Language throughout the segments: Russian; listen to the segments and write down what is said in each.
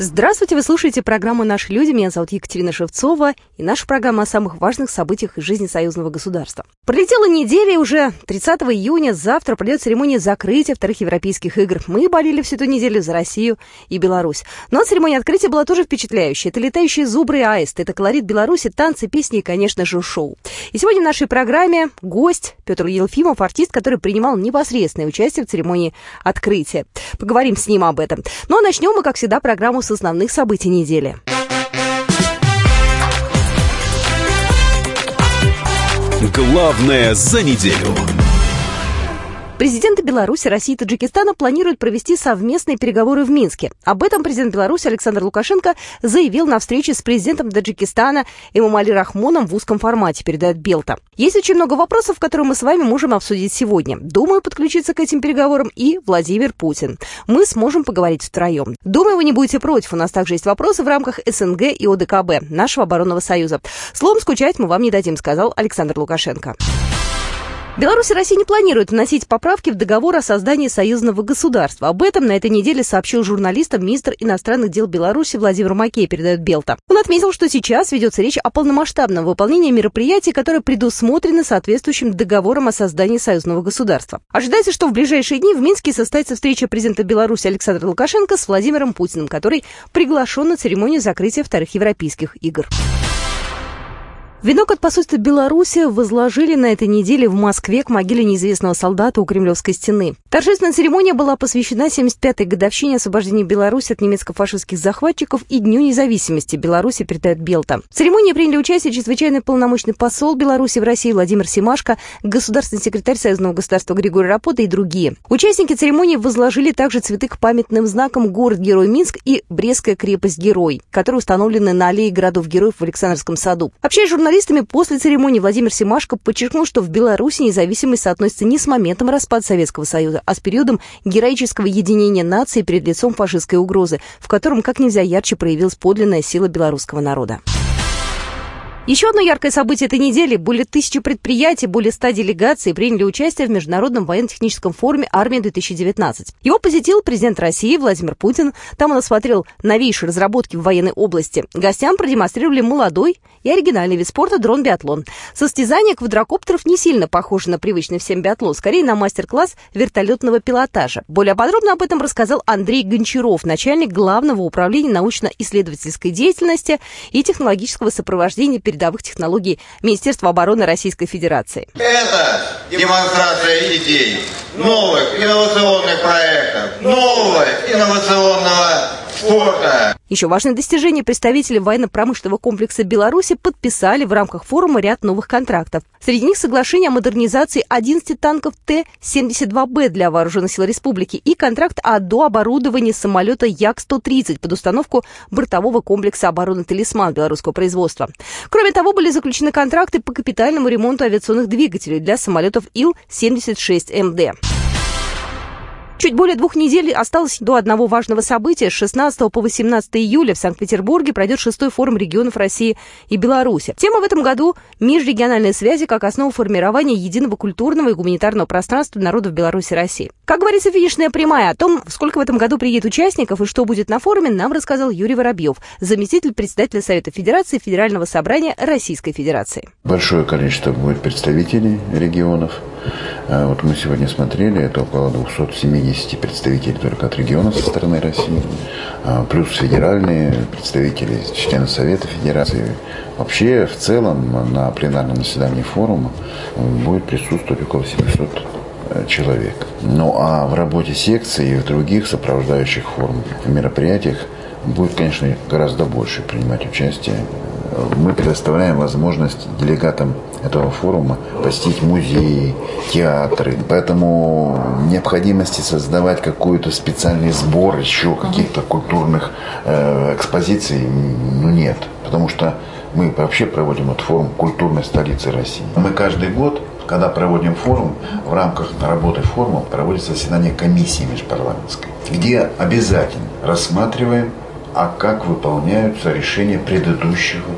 Здравствуйте, вы слушаете программу «Наши люди». Меня зовут Екатерина Шевцова. И наша программа о самых важных событиях из жизни союзного государства. Пролетела неделя, уже 30 июня завтра пройдет церемония закрытия вторых европейских игр. Мы болели всю эту неделю за Россию и Беларусь. Но церемония открытия была тоже впечатляющая. Это летающие зубры и аисты, это колорит Беларуси, танцы, песни и, конечно же, шоу. И сегодня в нашей программе гость Петр Елфимов, артист, который принимал непосредственное участие в церемонии открытия. Поговорим с ним об этом. Ну а начнем мы, как всегда, программу с основных событий недели. Главное за неделю. Президенты Беларуси, России и Таджикистана планируют провести совместные переговоры в Минске. Об этом президент Беларуси Александр Лукашенко заявил на встрече с президентом Таджикистана Эмомали Рахмоном в узком формате, передает Белта. Есть очень много вопросов, которые мы с вами можем обсудить сегодня. Думаю, подключиться к этим переговорам и Владимир Путин. Мы сможем поговорить втроем. Думаю, вы не будете против. У нас также есть вопросы в рамках СНГ и ОДКБ, нашего оборонного союза. Словом, скучать мы вам не дадим, сказал Александр Лукашенко. Беларусь и Россия не планируют вносить поправки в договор о создании союзного государства. Об этом на этой неделе сообщил журналистам министр иностранных дел Беларуси Владимир Макей, передает Белта. Он отметил, что сейчас ведется речь о полномасштабном выполнении мероприятий, которые предусмотрены соответствующим договором о создании союзного государства. Ожидается, что в ближайшие дни в Минске состоится встреча президента Беларуси Александра Лукашенко с Владимиром Путиным, который приглашен на церемонию закрытия вторых европейских игр. Венок от посольства Беларуси возложили на этой неделе в Москве к могиле неизвестного солдата у Кремлевской стены. Торжественная церемония была посвящена 75-й годовщине освобождения Беларуси от немецко-фашистских захватчиков и Дню независимости Беларуси, передает Белта. В церемонии приняли участие чрезвычайный полномочный посол Беларуси в России Владимир Симашко, государственный секретарь Союзного государства Григорий Рапота и другие. Участники церемонии возложили также цветы к памятным знакам город-герой Минск и Брестская крепость-герой, которые установлены на аллее городов-героев в Александрском саду. Общаясь с журналистами после церемонии Владимир Семашко подчеркнул, что в Беларуси независимость соотносится не с моментом распада Советского Союза, а с периодом героического единения нации перед лицом фашистской угрозы, в котором как нельзя ярче проявилась подлинная сила белорусского народа. Еще одно яркое событие этой недели. Более тысячи предприятий, более ста делегаций приняли участие в Международном военно-техническом форуме «Армия-2019». Его посетил президент России Владимир Путин. Там он осмотрел новейшие разработки в военной области. Гостям продемонстрировали молодой и оригинальный вид спорта дрон-биатлон. Состязание квадрокоптеров не сильно похоже на привычный всем биатлон, скорее на мастер-класс вертолетного пилотажа. Более подробно об этом рассказал Андрей Гончаров, начальник Главного управления научно-исследовательской деятельности и технологического сопровождения перед передовых технологий Министерства обороны Российской Федерации. Это демонстрация идей, новых инновационных проектов, нового инновационного спорта. Еще важное достижение представители военно-промышленного комплекса Беларуси подписали в рамках форума ряд новых контрактов. Среди них соглашение о модернизации 11 танков Т-72Б для Вооруженных сил Республики и контракт о дооборудовании самолета Як-130 под установку бортового комплекса обороны «Талисман» белорусского производства. Кроме того, были заключены контракты по капитальному ремонту авиационных двигателей для самолетов Ил-76МД. Чуть более двух недель осталось до одного важного события. С 16 по 18 июля в Санкт-Петербурге пройдет шестой форум регионов России и Беларуси. Тема в этом году – межрегиональные связи как основа формирования единого культурного и гуманитарного пространства народов Беларуси и России. Как говорится, финишная прямая. О том, сколько в этом году приедет участников и что будет на форуме, нам рассказал Юрий Воробьев, заместитель председателя Совета Федерации Федерального собрания Российской Федерации. Большое количество будет представителей регионов. А вот мы сегодня смотрели, это около 270 представителей только от региона со стороны России, а плюс федеральные представители, члены Совета Федерации. Вообще, в целом, на пленарном заседании форума будет присутствовать около 700 Э, человек. Ну а в работе секции и в других сопровождающих форм мероприятиях будет, конечно, гораздо больше принимать участие. Мы предоставляем возможность делегатам этого форума посетить музеи, театры. Поэтому необходимости создавать какой-то специальный сбор еще каких-то культурных э, экспозиций ну, нет. Потому что мы вообще проводим этот форум культурной столицы России. Мы каждый год когда проводим форум, в рамках работы форума проводится заседание комиссии межпарламентской, где обязательно рассматриваем, а как выполняются решения предыдущего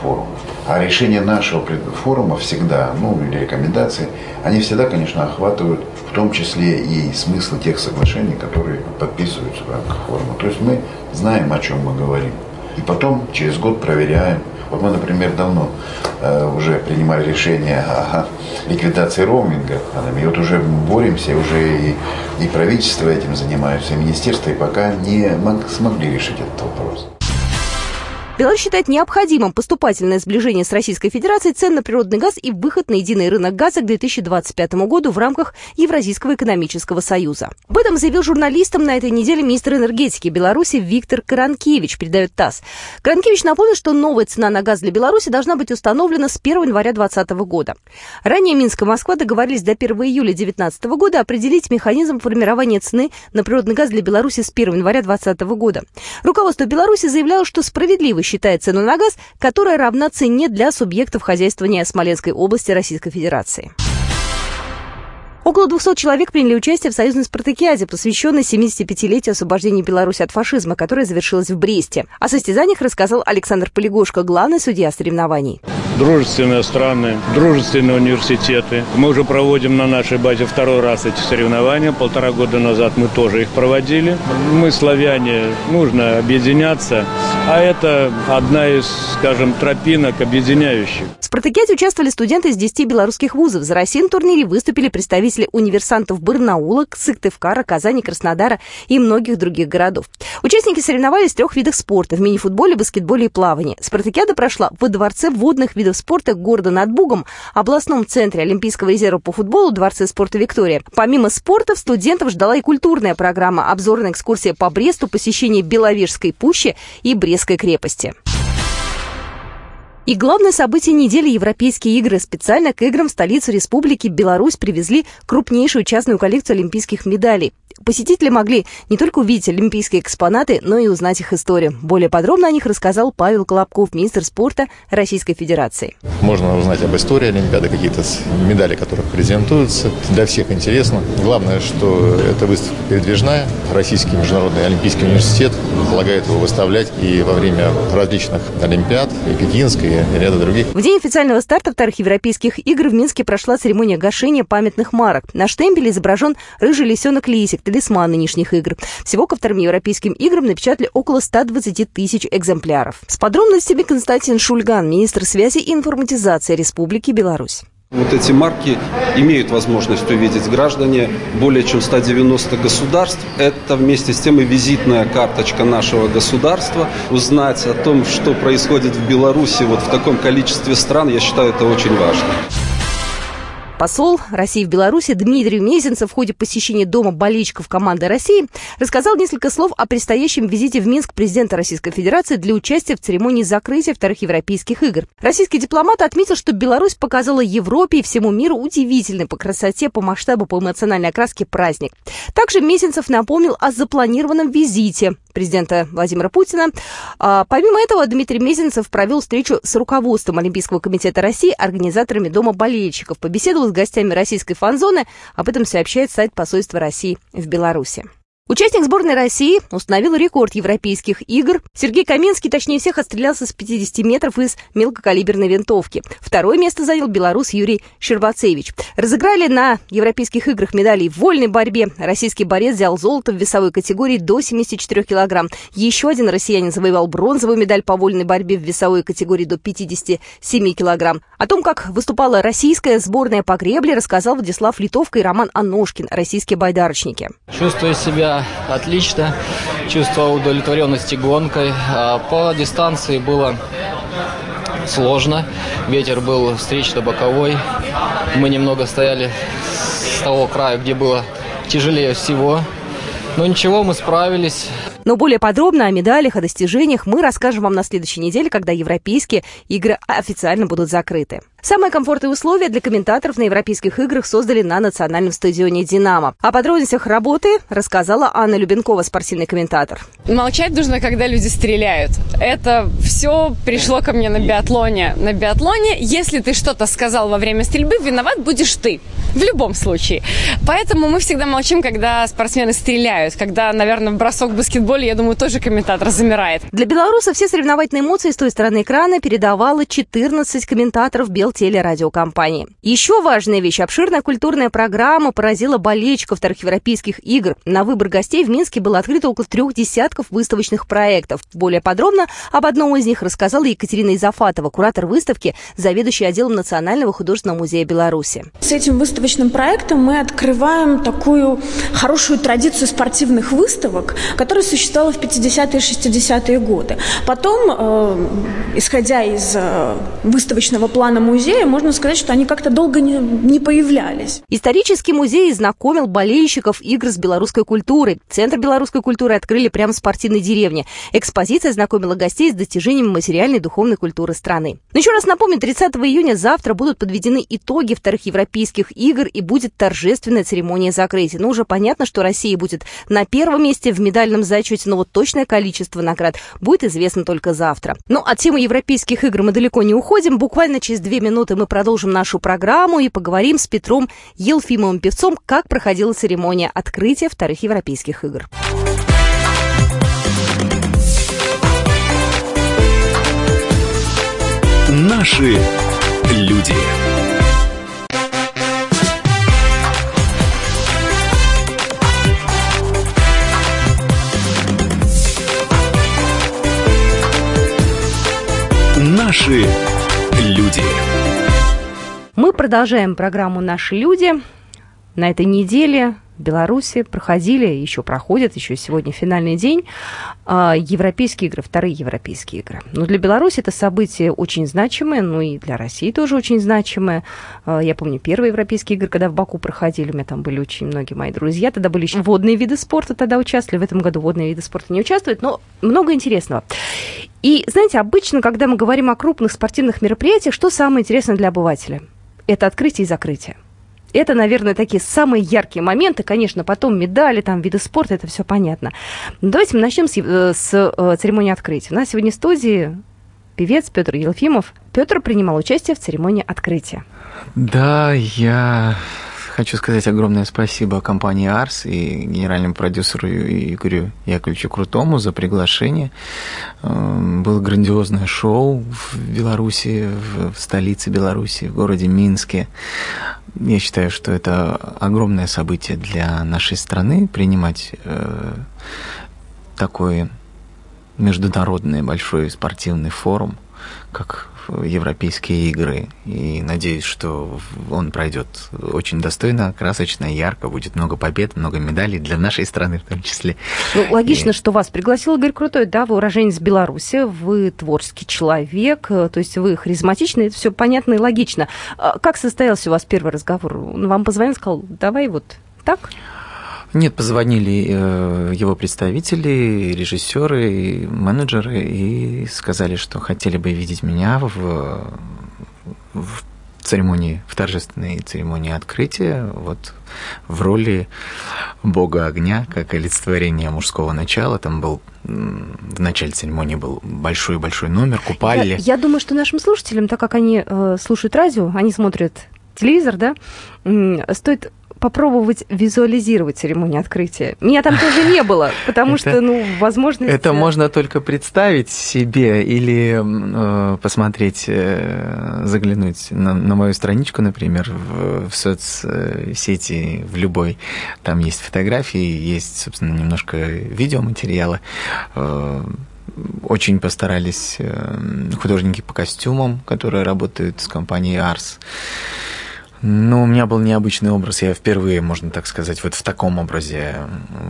форума. А решения нашего форума всегда, ну или рекомендации, они всегда, конечно, охватывают в том числе и смысл тех соглашений, которые подписываются в рамках форума. То есть мы знаем, о чем мы говорим. И потом через год проверяем. Вот мы, например, давно э, уже принимали решение о ликвидации роуминга. И вот уже боремся, уже и, и правительство этим занимаются, и министерство, и пока не смогли решить этот вопрос. Беларусь считает необходимым поступательное сближение с Российской Федерацией цен на природный газ и выход на единый рынок газа к 2025 году в рамках Евразийского экономического союза. Об этом заявил журналистам на этой неделе министр энергетики Беларуси Виктор Каранкевич, передает ТАСС. Каранкевич напомнил, что новая цена на газ для Беларуси должна быть установлена с 1 января 2020 года. Ранее Минск и Москва договорились до 1 июля 2019 года определить механизм формирования цены на природный газ для Беларуси с 1 января 2020 года. Руководство Беларуси заявляло, что справедливо считает цену на газ, которая равна цене для субъектов хозяйствования Смоленской области Российской Федерации. Около 200 человек приняли участие в союзной спартакиаде, посвященной 75-летию освобождения Беларуси от фашизма, которая завершилась в Бресте. О состязаниях рассказал Александр Полигошко, главный судья соревнований. Дружественные страны, дружественные университеты. Мы уже проводим на нашей базе второй раз эти соревнования. Полтора года назад мы тоже их проводили. Мы, славяне, нужно объединяться. А это одна из, скажем, тропинок объединяющих. В спартакиаде участвовали студенты из 10 белорусских вузов. За Россию на турнире выступили представители универсантов Барнаула, Сыктывкара, Казани, Краснодара и многих других городов. Участники соревновались в трех видах спорта – в мини-футболе, баскетболе и плавании. Спартакиада прошла во Дворце водных видов спорта города над Бугом, областном центре Олимпийского резерва по футболу, Дворце спорта «Виктория». Помимо спорта, студентов ждала и культурная программа, обзорная экскурсия по Бресту, посещение Беловежской пущи и Брестской крепости. И главное событие недели – Европейские игры. Специально к играм в столицу Республики Беларусь привезли крупнейшую частную коллекцию олимпийских медалей. Посетители могли не только увидеть олимпийские экспонаты, но и узнать их историю. Более подробно о них рассказал Павел Колобков, министр спорта Российской Федерации. Можно узнать об истории Олимпиады, какие-то медали, которые презентуются. Для всех интересно. Главное, что эта выставка передвижная. Российский международный олимпийский университет полагает его выставлять и во время различных Олимпиад, и Пекинской, и ряда других. В день официального старта вторых Европейских игр в Минске прошла церемония гашения памятных марок. На штемпеле изображен рыжий лисенок Лисик, талисман нынешних игр. Всего ко вторым Европейским играм напечатали около 120 тысяч экземпляров. С подробностями Константин Шульган, министр связи и информатизации Республики Беларусь. Вот эти марки имеют возможность увидеть граждане более чем 190 государств. Это вместе с тем и визитная карточка нашего государства. Узнать о том, что происходит в Беларуси вот в таком количестве стран, я считаю, это очень важно. Посол России в Беларуси Дмитрий Мезенцев в ходе посещения Дома болельщиков команды России рассказал несколько слов о предстоящем визите в Минск президента Российской Федерации для участия в церемонии закрытия вторых Европейских игр. Российский дипломат отметил, что Беларусь показала Европе и всему миру удивительный по красоте, по масштабу, по эмоциональной окраске праздник. Также Мезенцев напомнил о запланированном визите президента Владимира Путина. А, помимо этого, Дмитрий Мезенцев провел встречу с руководством Олимпийского комитета России, организаторами Дома болельщиков, побеседовал с гостями российской фан-зоны. Об этом сообщает сайт посольства России в Беларуси. Участник сборной России установил рекорд европейских игр. Сергей Каменский, точнее всех, отстрелялся с 50 метров из мелкокалиберной винтовки. Второе место занял белорус Юрий Щербацевич. Разыграли на европейских играх медали в вольной борьбе. Российский борец взял золото в весовой категории до 74 килограмм. Еще один россиянин завоевал бронзовую медаль по вольной борьбе в весовой категории до 57 килограмм. О том, как выступала российская сборная по гребле, рассказал Владислав Литовка и Роман Аношкин, российские байдарочники. Чувствую себя отлично, чувство удовлетворенности гонкой. А по дистанции было сложно, ветер был встречно-боковой. Мы немного стояли с того края, где было тяжелее всего. Но ничего, мы справились. Но более подробно о медалях, о достижениях мы расскажем вам на следующей неделе, когда европейские игры официально будут закрыты. Самые комфортные условия для комментаторов на европейских играх создали на национальном стадионе «Динамо». О подробностях работы рассказала Анна Любенкова, спортивный комментатор. Молчать нужно, когда люди стреляют. Это все пришло ко мне на биатлоне. На биатлоне, если ты что-то сказал во время стрельбы, виноват будешь ты. В любом случае. Поэтому мы всегда молчим, когда спортсмены стреляют. Когда, наверное, бросок в баскетболе, я думаю, тоже комментатор замирает. Для белорусов все соревновательные эмоции с той стороны экрана передавало 14 комментаторов Белтелерадиокомпании. Еще важная вещь. Обширная культурная программа поразила болельщиков европейских игр. На выбор гостей в Минске было открыто около трех десятков выставочных проектов. Более подробно об одном из них рассказала Екатерина Изафатова, куратор выставки, заведующий отделом Национального художественного музея Беларуси. С этим выставочным проектом мы открываем такую хорошую традицию спортивных выставок, которая существовала в 50-е и 60-е годы. Потом, э, исходя из э, выставочного плана музея, можно сказать, что они как-то долго не, не появлялись. Исторический музей знакомил болельщиков игр с белорусской культурой. Центр белорусской культуры открыли прямо в спортивной деревне. Экспозиция знакомила гостей с достижениями материальной и духовной культуры страны. Но еще раз напомню, 30 июня завтра будут подведены итоги вторых европейских игр и будет торжественная церемония закрытия. Но уже понятно, что Россия будет на первом месте в медальном зачете, но вот точное количество наград будет известно только завтра. Ну, от темы европейских игр мы далеко не уходим. Буквально через две минуты мы продолжим нашу программу и поговорим с Петром Елфимовым певцом, как проходила церемония открытия вторых европейских игр. Наши люди. Наши люди. Мы продолжаем программу «Наши люди». На этой неделе в Беларуси проходили, еще проходят, еще сегодня финальный день, а, европейские игры, вторые европейские игры. Но для Беларуси это событие очень значимое, ну и для России тоже очень значимое. А, я помню первые европейские игры, когда в Баку проходили, у меня там были очень многие мои друзья, тогда были еще водные виды спорта, тогда участвовали, в этом году водные виды спорта не участвуют, но много интересного. И, знаете, обычно, когда мы говорим о крупных спортивных мероприятиях, что самое интересное для обывателя? Это открытие и закрытие. Это, наверное, такие самые яркие моменты. Конечно, потом медали, там, виды спорта, это все понятно. Давайте мы начнем с, э, с э, церемонии открытия. У нас сегодня в студии певец Петр Елфимов. Петр принимал участие в церемонии открытия. Да, я хочу сказать огромное спасибо компании Арс и генеральному продюсеру Игорю Яковлевичу Крутому за приглашение. Эм, было грандиозное шоу в Беларуси, в столице Беларуси, в городе Минске. Я считаю, что это огромное событие для нашей страны принимать э, такой международный большой спортивный форум, как европейские игры. И надеюсь, что он пройдет очень достойно, красочно, ярко, будет много побед, много медалей для нашей страны в том числе. Ну, логично, и... что вас пригласил Игорь Крутой, да, вы уроженец Беларуси, вы творческий человек, то есть вы харизматичный, это все понятно и логично. А как состоялся у вас первый разговор? Он вам позвонил, сказал, давай вот так? Нет, позвонили э, его представители, режиссеры, менеджеры и сказали, что хотели бы видеть меня в, в церемонии, в торжественной церемонии открытия, вот в роли бога огня, как олицетворение мужского начала. Там был в начале церемонии был большой-большой номер, купали. Я, я думаю, что нашим слушателям, так как они э, слушают радио, они смотрят телевизор, да, стоит попробовать визуализировать церемонию открытия. Меня там тоже не было, потому что, ну, возможно... Это можно только представить себе или э, посмотреть, э, заглянуть на, на мою страничку, например, в, в соцсети, в любой. Там есть фотографии, есть, собственно, немножко видеоматериала. Э, очень постарались э, художники по костюмам, которые работают с компанией Ars. Ну, у меня был необычный образ. Я впервые, можно так сказать, вот в таком образе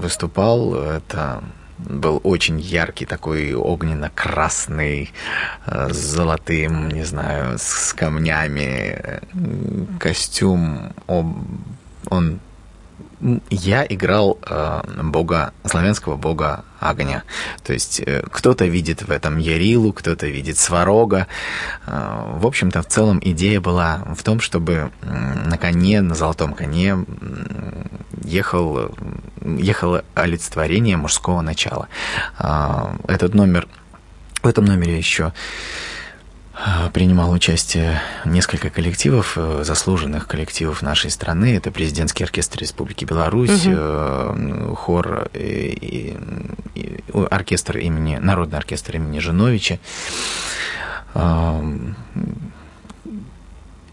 выступал. Это был очень яркий, такой огненно-красный, э, с золотым, не знаю, с камнями костюм. Он Я играл э, бога, славянского бога огня. То есть э, кто-то видит в этом Ярилу, кто-то видит Сварога. Э, в общем-то, в целом идея была в том, чтобы на коне, на золотом коне ехал, ехало олицетворение мужского начала. Э, этот номер, в этом номере еще принимал участие несколько коллективов, э, заслуженных коллективов нашей страны. Это президентский оркестр Республики Беларусь, угу. хор, и, и, оркестр имени, народный оркестр имени Жиновича.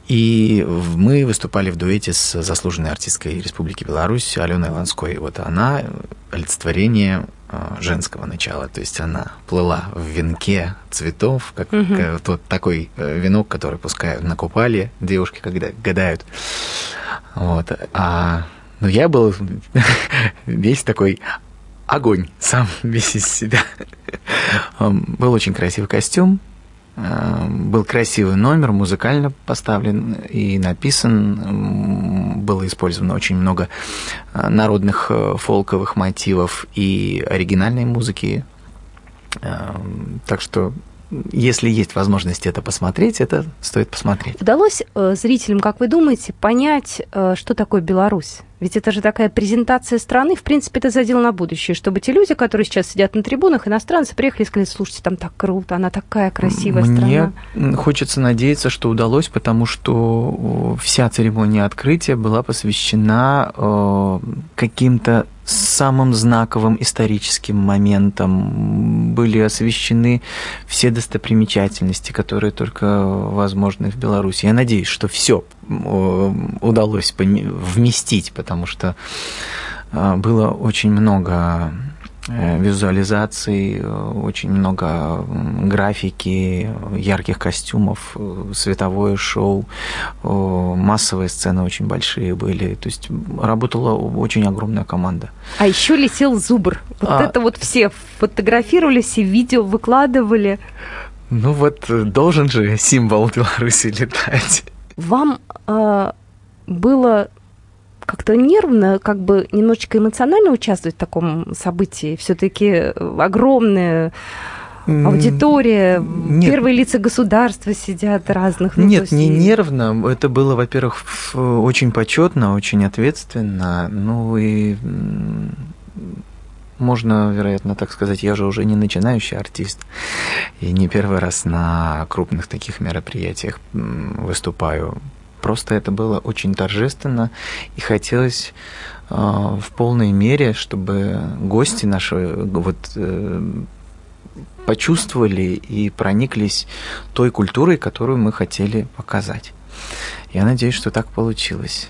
И мы выступали в дуэте с заслуженной артисткой Республики Беларусь Аленой Ланской. Вот она олицетворение а, женского начала. То есть она плыла в венке цветов, как угу. тот такой э, венок, который пускают на купале девушки, когда гадают. Вот. А ну, я был весь такой огонь, сам весь из себя. Был очень красивый костюм, Э, был красивый номер, музыкально поставлен и написан. Было использовано очень много э, народных э, фолковых мотивов и оригинальной музыки. Так что если есть возможность это посмотреть, это стоит посмотреть. Удалось э, зрителям, как вы думаете, понять, э, что такое Беларусь? Ведь это же такая презентация страны, в принципе, это задел на будущее, чтобы те люди, которые сейчас сидят на трибунах, иностранцы, приехали и сказали, слушайте, там так круто, она такая красивая Мне страна. хочется надеяться, что удалось, потому что вся церемония открытия была посвящена каким-то самым знаковым историческим моментом. Были освещены все достопримечательности, которые только возможны в Беларуси. Я надеюсь, что все удалось вместить, потому что э, было очень много Э, визуализаций, э, очень много графики, ярких костюмов, э, световое шоу, массовые сцены очень большие были. То есть работала очень огромная команда. А еще летел зубр. Вот а... это вот все фотографировались и видео выкладывали. Ну вот должен же символ Беларуси летать. Вам э, было как-то нервно, как бы немножечко эмоционально участвовать в таком событии. Все-таки огромная аудитория, Нет. первые лица государства сидят разных. Ну, Нет, не нервно. Это было, во-первых, очень почетно, очень ответственно. Ну и можно, вероятно, так сказать, я же уже не начинающий артист, и не первый раз на крупных таких мероприятиях выступаю. Просто это было очень торжественно, и хотелось э, в полной мере, чтобы гости наши вот, э, почувствовали и прониклись той культурой, которую мы хотели показать. Я надеюсь, что так получилось.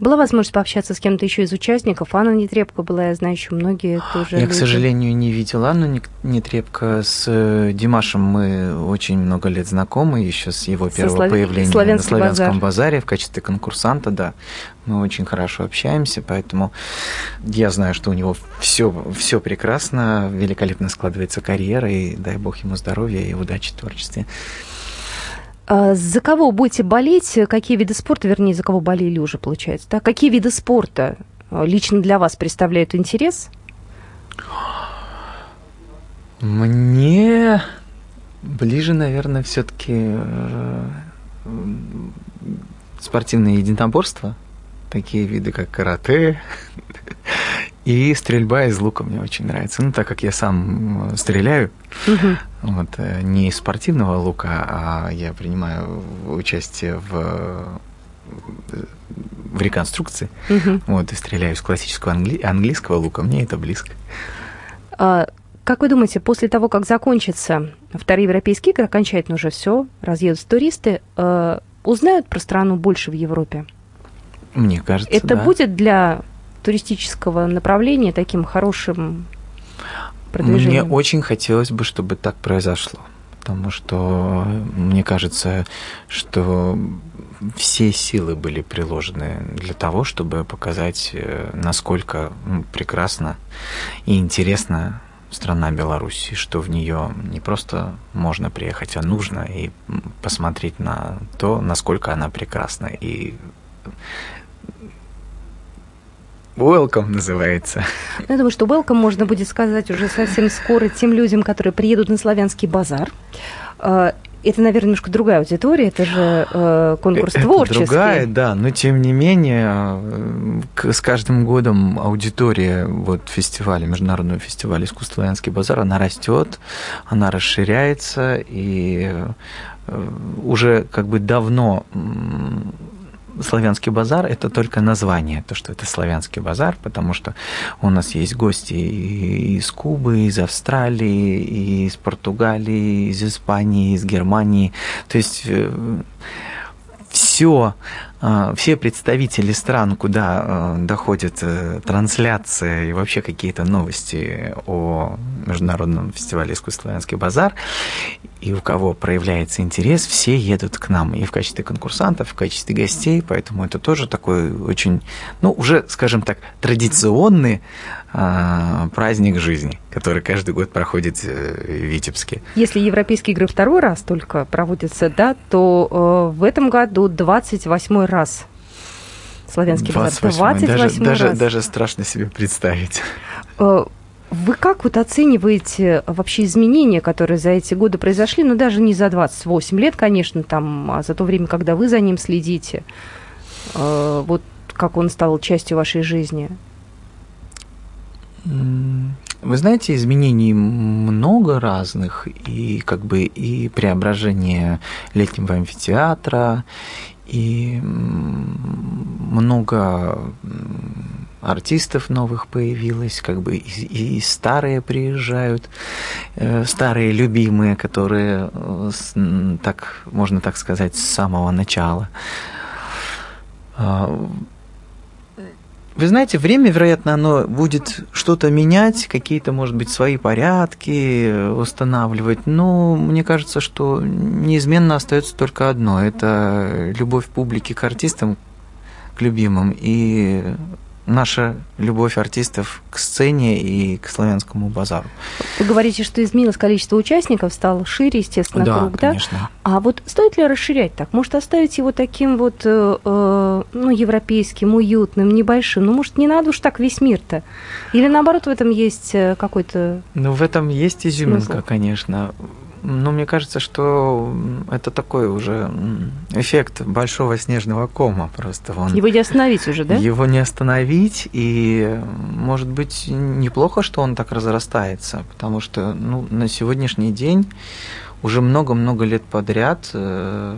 Была возможность пообщаться с кем-то еще из участников? Анна Нетребко была, я знаю, еще многие тоже. Я, люди. к сожалению, не видел Анну Нетребко. С э, Димашем мы очень много лет знакомы, еще с его первого слав... появления на Славянском базар. базаре в качестве конкурсанта, да. Мы очень хорошо общаемся, поэтому я знаю, что у него все, все прекрасно, великолепно складывается карьера, и дай бог ему здоровья и удачи в творчестве. А за кого будете болеть? Какие виды спорта, вернее, за кого болели уже, получается? Да? Какие виды спорта а, лично для вас представляют интерес? Мне ближе, наверное, все-таки э, спортивное единоборство. Такие виды, как карате, и стрельба из лука мне очень нравится. Ну, так как я сам стреляю, угу. вот, э, не из спортивного лука, а я принимаю участие в в реконструкции, угу. вот, и стреляю из классического англи... английского лука, мне это близко. А, как вы думаете, после того, как закончатся вторые европейские игры, окончательно уже все, разъедутся туристы, э, узнают про страну больше в Европе? Мне кажется, Это да. будет для туристического направления таким хорошим продвижением? Мне очень хотелось бы, чтобы так произошло, потому что мне кажется, что все силы были приложены для того, чтобы показать, э, насколько прекрасна и интересна страна Беларусь, и что в нее не просто можно приехать, а нужно и посмотреть на то, насколько она прекрасна. И Welcome называется. Я думаю, что welcome можно будет сказать уже совсем скоро тем людям, которые приедут на славянский базар. Э, это, наверное, немножко другая аудитория, это же э, конкурс это творческий. другая, да, но тем не менее с каждым годом аудитория вот фестиваля, международного фестиваля искусства «Славянский базар», она растет, она расширяется, и уже как бы давно славянский базар это только название, то, что это славянский базар, потому что у нас есть гости из Кубы, из Австралии, из Португалии, из Испании, из Германии. То есть э, все, все представители стран, куда а, доходит э, трансляция и вообще какие-то новости о Международном фестивале искусства «Славянский базар», и у кого проявляется интерес, все едут к нам и в качестве конкурсантов, и в качестве гостей, поэтому это тоже такой очень, ну, уже, скажем так, традиционный а, праздник жизни, который каждый год проходит э, в Витебске. Если европейские игры второй раз только проводятся, да, то э, в этом году 28 раз славянский 28, 28 даже, даже, раз. даже страшно себе представить. Э, вы как вот оцениваете вообще изменения, которые за эти годы произошли, ну даже не за 28 лет, конечно, там, а за то время, когда вы за ним следите, вот как он стал частью вашей жизни? Вы знаете, изменений много разных, и как бы и преображение летнего амфитеатра, и много артистов новых появилось, как бы и, и старые приезжают, э, старые любимые, которые, э, так можно так сказать, с самого начала. А, вы знаете, время, вероятно, оно будет что-то менять, какие-то, может быть, свои порядки устанавливать. Но мне кажется, что неизменно остается только одно. Это любовь публики к артистам, к любимым, и наша любовь артистов к сцене и к славянскому базару. Вы говорите, что изменилось количество участников, стало шире, естественно, да, круг, конечно. да? А вот стоит ли расширять так? Может, оставить его таким вот, э, э, ну, европейским, уютным, небольшим? Ну, может, не надо уж так весь мир-то? Или, наоборот, в этом есть э, какой-то... Ну, в этом есть изюминка, смысл? конечно. Ну, мне кажется, что это такой уже эффект большого снежного кома просто. Он, его не остановить уже, да? Его не остановить, и может быть неплохо, что он так разрастается, потому что ну, на сегодняшний день уже много-много лет подряд э,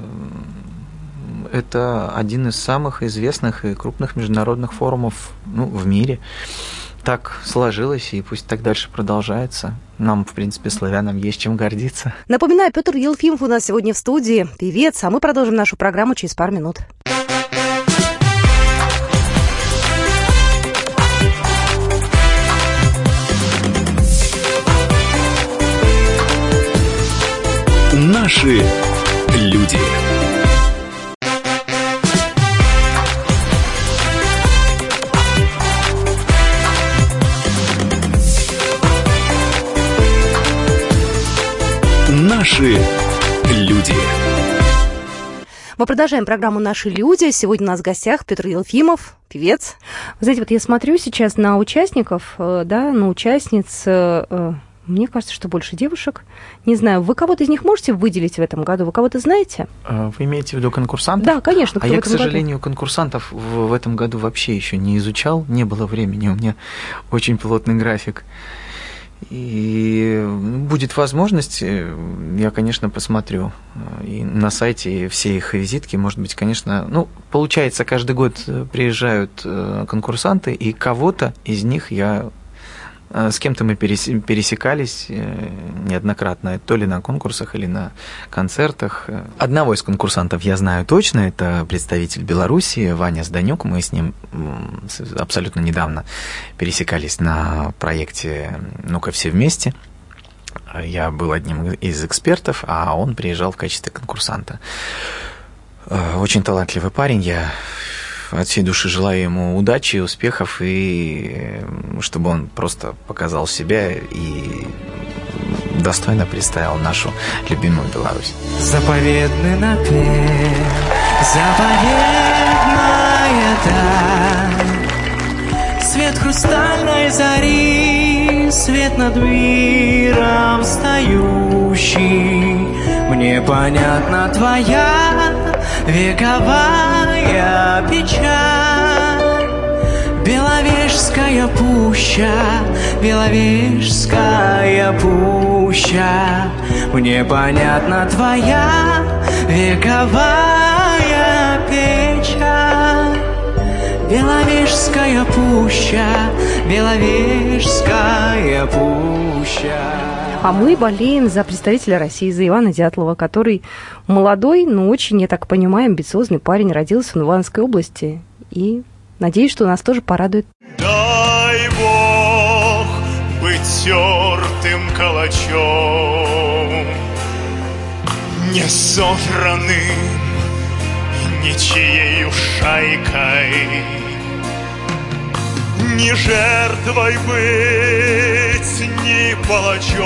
это один из самых известных и крупных международных форумов ну, в мире так сложилось, и пусть так дальше продолжается. Нам, в принципе, славянам есть чем гордиться. Напоминаю, Петр Елфимов у нас сегодня в студии, певец, а мы продолжим нашу программу через пару минут. Наши люди. Мы продолжаем программу «Наши люди». Сегодня у нас в гостях Петр Елфимов, певец. Вы знаете, вот я смотрю сейчас на участников, э, да, на участниц, э, э, мне кажется, что больше девушек. Не знаю, вы кого-то из них можете выделить в этом году? Вы кого-то знаете? А, вы имеете в виду конкурсантов? Да, конечно. А я, к сожалению, году? конкурсантов в, в этом году вообще еще не изучал. Не было времени. У меня очень плотный график. И будет возможность, э, я, конечно, посмотрю. И на сайте все их визитки, может быть, конечно, ну, получается, каждый год приезжают э, конкурсанты, и кого-то из них я Э, с кем-то мы пересекались э, неоднократно, то ли на конкурсах или на концертах. Одного из конкурсантов я знаю точно, это представитель Беларуси Ваня Зданюк. Мы с ним абсолютно недавно пересекались на проекте «Ну-ка все вместе». Я был одним из экспертов, а он приезжал в качестве конкурсанта. Э, очень талантливый парень, я от всей души желаю ему удачи, успехов, и чтобы он просто показал себя и достойно представил нашу любимую Беларусь. Заповедный напев, заповедная даль, Свет хрустальной зари, свет над миром стоящий, Мне понятна твоя вековая печаль. Беловежская пуща, Беловежская пуща, Мне понятна твоя вековая печаль. Беловежская пуща, Беловежская пуща. А мы болеем за представителя России, за Ивана Дятлова, который молодой, но очень, я так понимаю, амбициозный парень. Родился в Ивановской области. И надеюсь, что нас тоже порадует. Дай Бог быть тертым калачом, Не собранным ничьей шайкой, Не жертвой быть, ни палачом,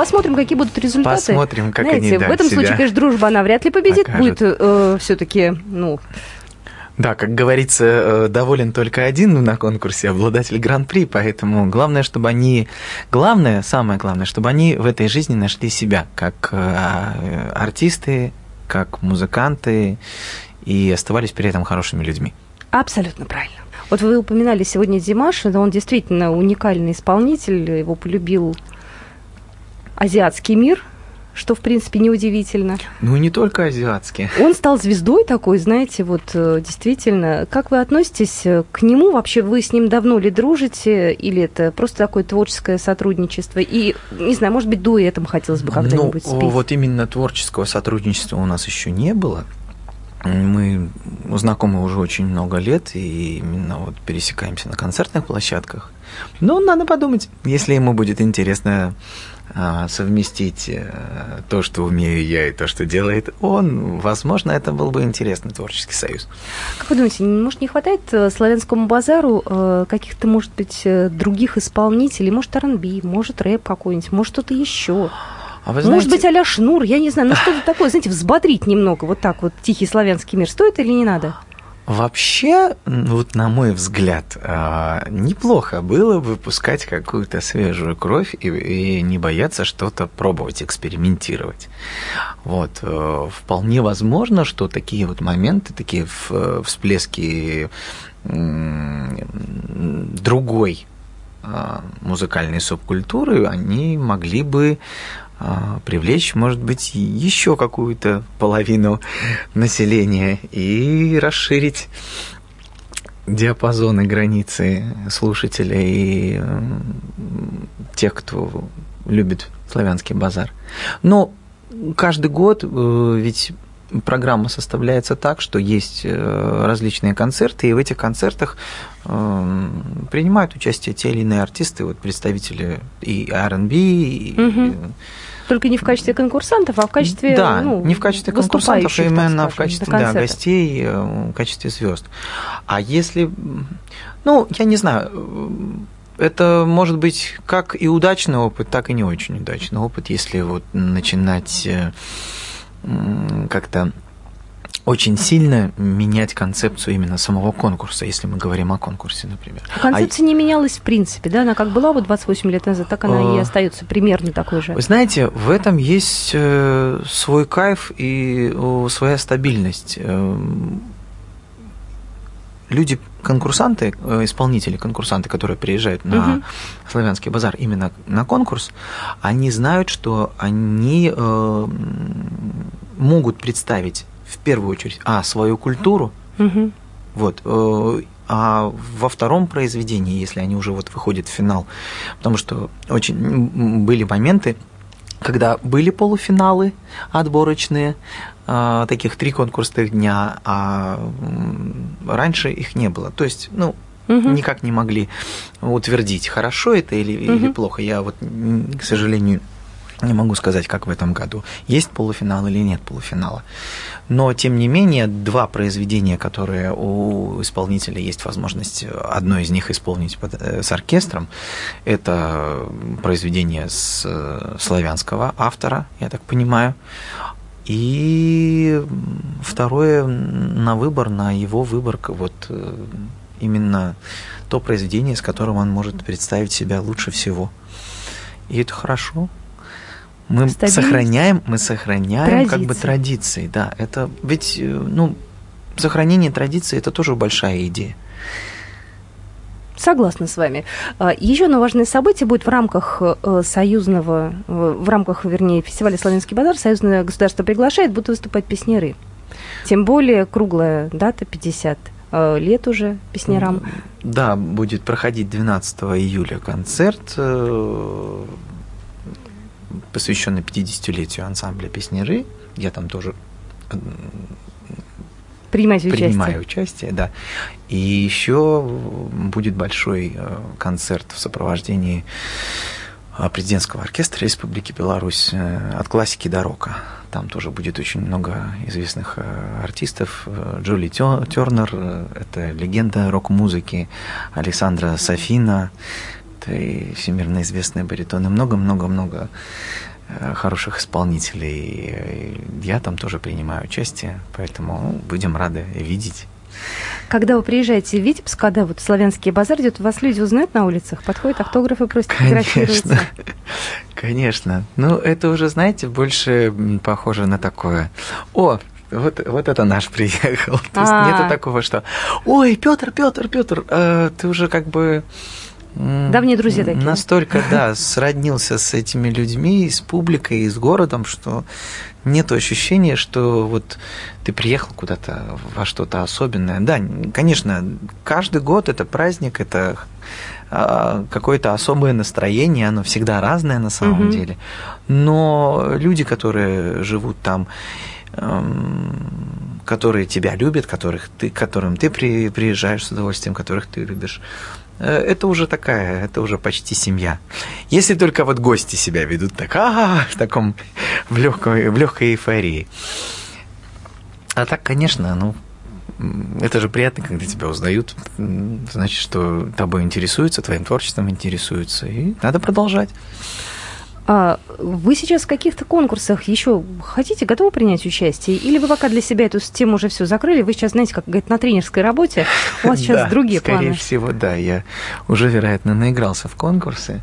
Посмотрим, какие будут результаты. Посмотрим, как Знаете, они, в да, этом себя случае, конечно, дружба, она вряд ли победит. покажут. Будет все-таки, ну, Да, как говорится, э, доволен только один на конкурсе, обладатель гран-при, поэтому главное, чтобы они, главное, самое главное, чтобы они в этой жизни нашли себя, как э, артисты, как музыканты, и оставались при этом хорошими людьми. Абсолютно правильно. Вот вы упоминали сегодня Димаша, да, он действительно уникальный исполнитель, его полюбил азиатский мир, что, в принципе, неудивительно. Ну и не только азиатские. Он стал звездой такой, знаете, вот э, действительно. Как вы относитесь э, к нему? Вообще вы с ним давно ли дружите? Или это просто такое творческое сотрудничество? И, не знаю, может быть, дуэтом хотелось бы когда-нибудь ну, спеть? вот именно творческого сотрудничества у нас еще не было. Мы знакомы уже очень много лет и именно вот пересекаемся на концертных площадках. Но надо подумать, если ему будет интересно совместить э, то, что умею я, и то, что делает он, возможно, это был бы интересный творческий союз. Как вы думаете, может, не хватает э, славянскому базару э, каких-то, может быть, других исполнителей? Может, R&B, может, рэп какой-нибудь, может, что-то еще? А вы Может знаете- быть, а-ля Шнур, я не знаю, ну что-то такое, знаете, взбодрить немного, вот так вот, тихий славянский мир. Стоит или не надо? Вообще, вот на мой взгляд, а, неплохо было бы выпускать какую-то свежую кровь и, и не бояться что-то пробовать, экспериментировать. Вот, э, вполне возможно, что такие вот моменты, такие всплески другой а, музыкальной субкультуры, они могли бы привлечь, может быть, еще какую-то половину населения и расширить диапазон и границы слушателей и тех, кто любит славянский базар. Но каждый год э, ведь программа составляется так, что есть э, различные концерты, и в этих концертах э, принимают участие те или иные артисты, вот представители и R&B, и, Мгм. Только не в качестве конкурсантов, а в качестве да, ну, не в качестве конкурсантов, а именно в скажем, качестве на да, гостей, в качестве звезд. А если, ну, я не знаю, это может быть как и удачный опыт, так и не очень удачный опыт, если вот начинать как-то очень сильно менять концепцию именно самого конкурса, если мы говорим о конкурсе, например. А Концепция не менялась в принципе, да? Она как была вот 28 лет назад, так она и А, остается примерно такой же. Вы знаете, в этом есть э, свой кайф и своя стабильность. Люди, конкурсанты, э, исполнители, конкурсанты, которые приезжают на Мгм. славянский базар именно на конкурс, они знают, что они э, могут представить в первую очередь, а, свою культуру, Мгм. вот. э, А во втором произведении, если они уже вот выходят в финал, потому что очень были моменты, когда были полуфиналы отборочные, а, таких три конкурсных дня, а раньше их не было. То есть, ну, Мгм. никак не могли утвердить, хорошо это или, или Мгм. плохо. Я вот, к сожалению, Не могу сказать, как в этом году. Есть полуфинал или нет полуфинала. Но, тем не менее, два произведения, которые у исполнителя есть возможность одно из них исполнить под, э, с оркестром, это произведение с э, славянского автора, я так понимаю, и второе на выбор, на его выбор, вот э, именно то произведение, с которым он может представить себя лучше всего. И это хорошо. Мы сохраняем, мы сохраняем традиции. как бы традиции, да. Это ведь, э, ну, сохранение традиций это тоже большая идея. Согласна с вами. А, Еще одно важное событие будет в рамках э, союзного, э, в рамках, вернее, фестиваля «Славянский базар». Союзное государство приглашает, будут выступать песняры. Тем более круглая дата, 50 лет уже песнярам. Да, будет проходить 12 июля концерт посвященный 50-летию ансамбля «Песняры». Я там тоже Принимаете принимаю участие, да. И еще будет большой э, концерт в сопровождении э, президентского оркестра Республики Беларусь э, от классики до рока. Там тоже будет очень много известных артистов. Джоли Тернер, это легенда рок-музыки, Александра Софина, и всемирно известные баритоны, много-много-много э, хороших исполнителей. Я там тоже принимаю участие, поэтому будем рады видеть. Когда вы приезжаете в Витебск, когда вот славянский базар идет, вас люди узнают на улицах, подходят автографы, просят фотографироваться? Конечно. Ну, это уже, знаете, больше похоже на такое. О, вот, вот это наш приехал. То есть нету а. такого, что Ой, Петр, Петр, Петр, э, ты уже как бы Давние друзья такие. Настолько, да, сроднился с этими людьми, с публикой, с городом, что нет ощущения, что вот ты приехал куда-то во что-то особенное. Да, конечно, каждый год это праздник, это а, какое-то особое настроение, оно всегда разное на самом угу. деле. Но люди, которые живут там, эм, которые тебя любят, которых ты, к которым ты приезжаешь с удовольствием, которых ты любишь, это уже такая, это уже почти семья. Если только вот гости себя ведут так, а, в таком, в легкой, в легкой эйфории. А так, конечно, ну, это же приятно, когда тебя узнают, значит, что тобой интересуются, твоим творчеством интересуются, и надо продолжать. А вы сейчас в каких-то конкурсах еще хотите, готовы принять участие? Или вы пока для себя эту тему уже все закрыли? Вы сейчас, знаете, как говорит, на тренерской работе, у вас сейчас да, другие скорее планы. Скорее всего, да. Я уже, вероятно, наигрался в конкурсы.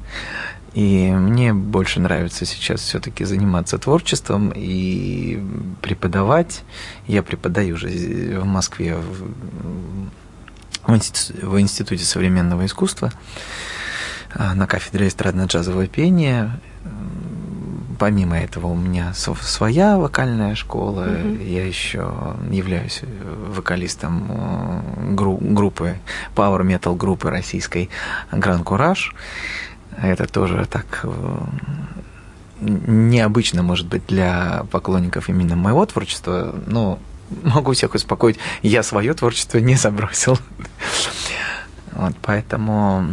И мне больше нравится сейчас все-таки заниматься творчеством и преподавать. Я преподаю уже в Москве в, в Институте современного искусства а, на кафедре эстрадно-джазового пения помимо этого у меня своя вокальная школа. Mm-hmm. Я еще являюсь вокалистом э, гру- группы Power Metal группы российской Grand Courage. Это тоже так э, необычно, может быть, для поклонников именно моего творчества, но могу всех успокоить, я свое творчество не забросил. Вот, поэтому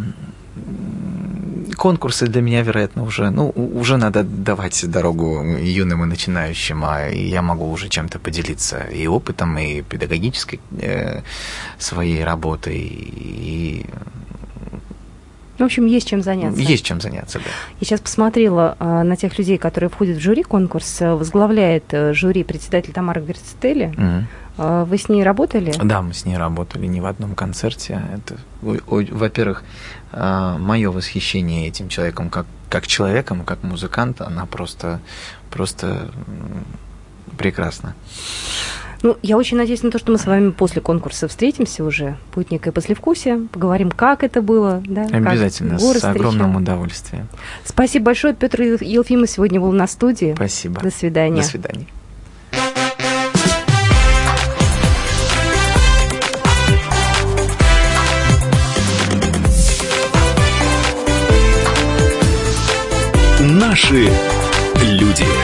конкурсы для меня, вероятно, уже, ну, уже надо давать дорогу юным и начинающим, а я могу уже чем-то поделиться и опытом, и педагогической э, своей работой, и в общем, есть чем заняться. Есть чем заняться, да. Я сейчас посмотрела а, на тех людей, которые входят в жюри конкурса. Возглавляет а, жюри председатель Тамара Гверцетели. Угу. А, вы с ней работали? Да, мы с ней работали не в одном концерте. Это, во-первых, а, мое восхищение этим человеком как, как человеком, как музыканта, она просто, просто прекрасна. Ну, я очень надеюсь на то, что мы с вами после конкурса встретимся уже. Будет некое послевкусие, поговорим, как это было. Да, Обязательно, с огромным удовольствием. Спасибо большое. Петр Елфимов сегодня был на студии. Спасибо. До свидания. До свидания. Наши люди.